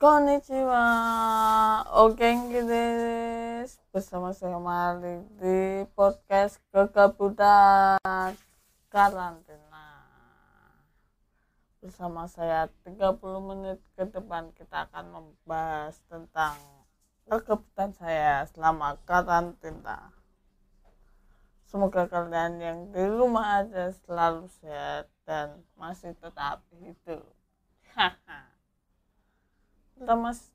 Konnichiwa, oke guys bersama saya Malik di podcast kegabutan karantina. Bersama saya 30 menit ke depan kita akan membahas tentang kegabutan saya selama karantina. Semoga kalian yang di rumah aja selalu sehat dan masih tetap hidup. Haha mas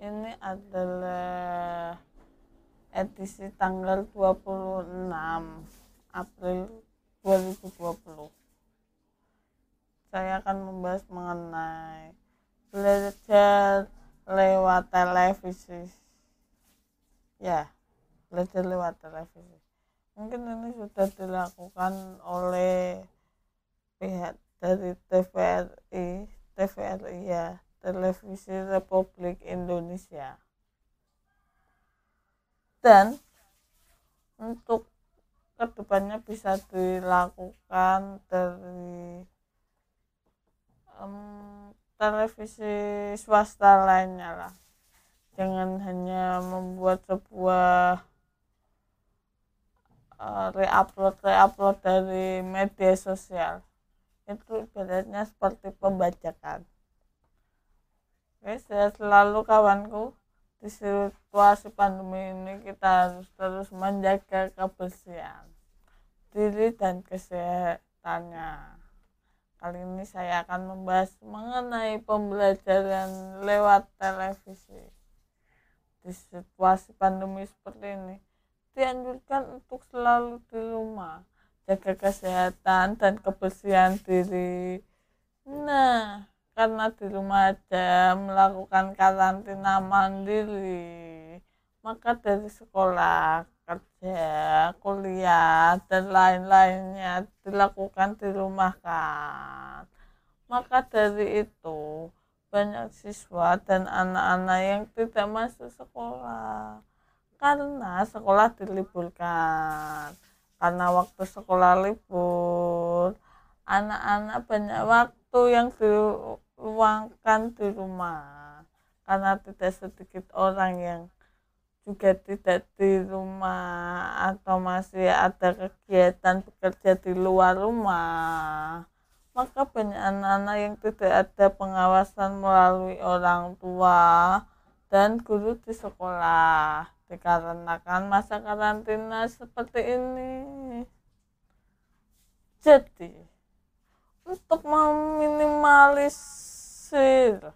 ini adalah edisi tanggal 26 April 2020 saya akan membahas mengenai belajar lewat televisi. Ya belajar lewat televisi. Mungkin ini sudah dilakukan oleh pihak dari TVRI TVRI ya Televisi Republik Indonesia. Dan untuk ke depannya bisa dilakukan dari um, televisi swasta lainnya lah. Jangan hanya membuat sebuah uh, reupload reupload dari media sosial itu ibaratnya seperti pembajakan Guys, saya selalu kawanku di situasi pandemi ini kita harus terus menjaga kebersihan diri dan kesehatannya. Kali ini saya akan membahas mengenai pembelajaran lewat televisi. Di situasi pandemi seperti ini, dianjurkan untuk selalu di rumah, jaga kesehatan dan kebersihan diri. Nah, karena di rumah aja melakukan karantina mandiri. Maka dari sekolah kerja kuliah dan lain-lainnya dilakukan di rumah kan maka dari itu banyak siswa dan anak-anak yang tidak masuk sekolah. Karena sekolah diliburkan. Karena waktu sekolah libur. Anak-anak banyak waktu yang di luangkan di rumah. Karena tidak sedikit orang yang juga tidak di rumah atau masih ada kegiatan bekerja di luar rumah. Maka banyak anak-anak yang tidak ada pengawasan melalui orang tua dan guru di sekolah dikarenakan masa karantina seperti ini. Jadi untuk meminimalis kecil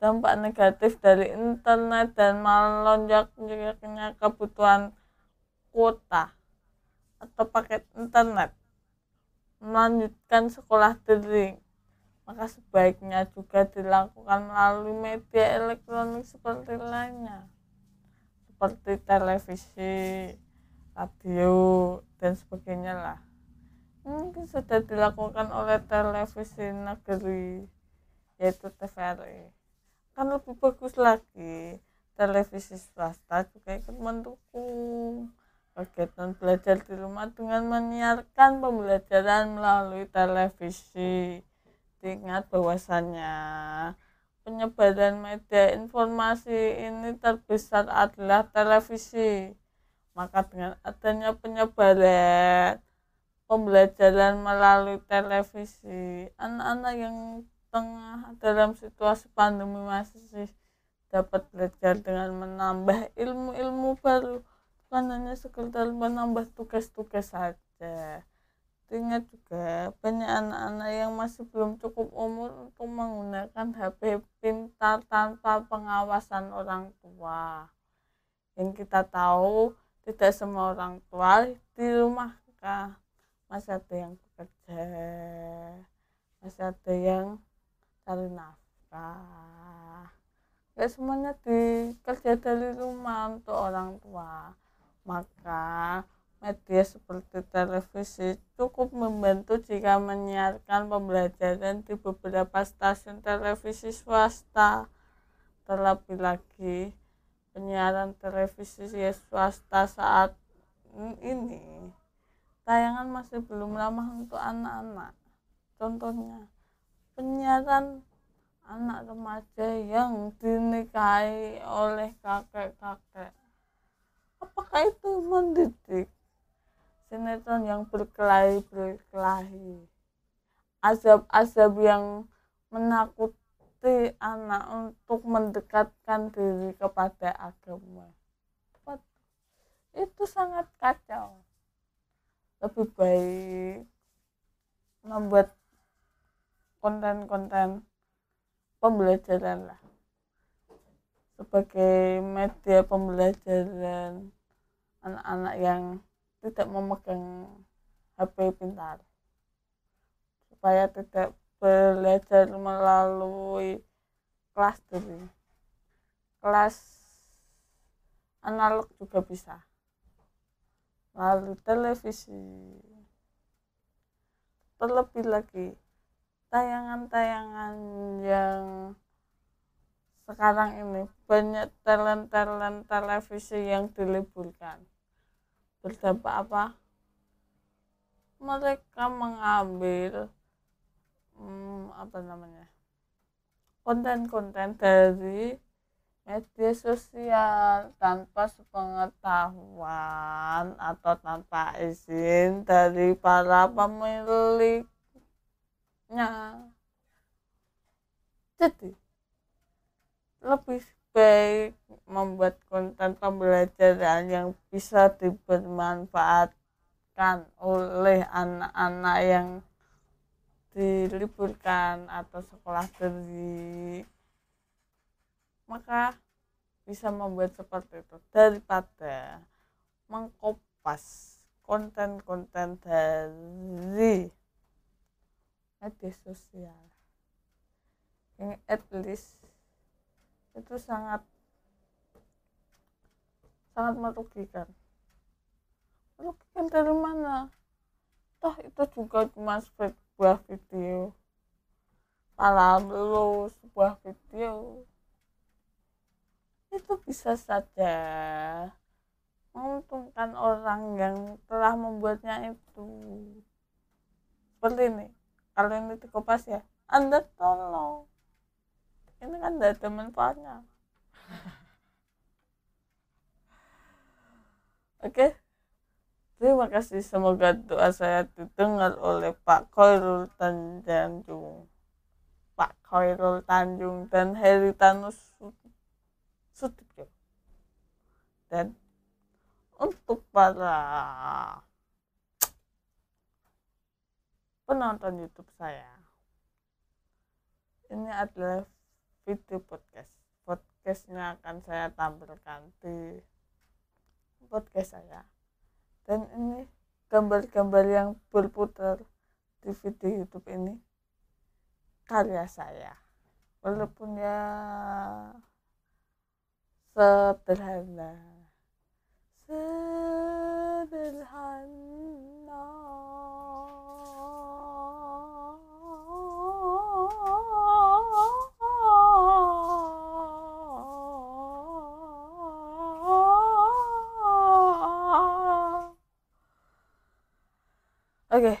dampak negatif dari internet dan melonjaknya kebutuhan kuota atau paket internet. Melanjutkan sekolah daring. Maka sebaiknya juga dilakukan melalui media elektronik seperti lainnya seperti televisi, radio, dan sebagainya lah. Mungkin sudah dilakukan oleh televisi negeri yaitu TVRI kan lebih bagus lagi. Televisi swasta juga ikut mendukung. Kegiatan belajar di rumah dengan menyiarkan pembelajaran melalui televisi. Ingat bahwasannya penyebaran media informasi ini terbesar adalah televisi. Maka dengan adanya penyebaran pembelajaran melalui televisi anak-anak yang tengah dalam situasi pandemi masih dapat belajar dengan menambah ilmu-ilmu baru. Bukan hanya sekedar menambah tugas-tugas saja. Ingat juga banyak anak-anak yang masih belum cukup umur untuk menggunakan HP pintar tanpa pengawasan orang tua. Yang kita tahu tidak semua orang tua di rumah masih ada yang bekerja masih ada yang cari nafkah. Ya semuanya dikerja dari rumah untuk orang tua. Maka media seperti televisi cukup membantu jika menyiarkan pembelajaran di beberapa stasiun televisi swasta. Terlebih lagi penyiaran televisi swasta saat ini tayangan masih belum ramah untuk anak-anak. Contohnya penyiaran anak remaja yang dinikahi oleh kakek-kakek. Apakah itu mendidik sinetron yang berkelahi berkelahi azab-azab yang menakuti anak untuk mendekatkan diri kepada agama. Itu sangat kacau. Lebih baik membuat konten-konten pembelajaran lah. Sebagai media pembelajaran anak-anak yang tidak memegang HP pintar. Supaya tidak belajar melalui kelas dulu. Kelas analog juga bisa. Lalu televisi. Terlebih lagi tayangan-tayangan yang sekarang ini banyak talent-talent televisi yang diliburkan. Berdampak apa? Mereka mengambil hmm, apa namanya konten-konten dari media sosial tanpa sepengetahuan atau tanpa izin dari para pemilik Nah, jadi lebih baik membuat konten pembelajaran yang bisa dibermanfaatkan oleh anak-anak yang diliburkan atau sekolah dari maka bisa membuat seperti itu. Daripada mengkopas konten-konten dari media sosial yang at least itu sangat sangat merugikan. Merugikan dari mana? Toh itu juga cuma sebuah video. Lalu sebuah video. Itu bisa saja menguntungkan orang yang telah membuatnya itu. Seperti ini kalau ini dikopas ya anda tolong. Ini kan tidak ada manfaatnya. Oke. Terima kasih. Semoga doa saya didengar oleh Pak Khairul Tanjung. Pak Khairul Tanjung dan Heri Tanus Sutibyo dan untuk para penonton YouTube saya. Ini adalah video podcast. Podcastnya akan saya tampilkan di podcast saya. Dan ini gambar-gambar yang berputar di video YouTube ini karya saya. Walaupun ya sederhana. Oke,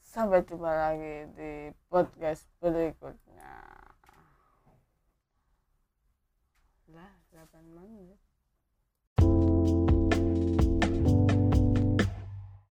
sampai jumpa lagi di podcast berikutnya. Lah, 8 menit.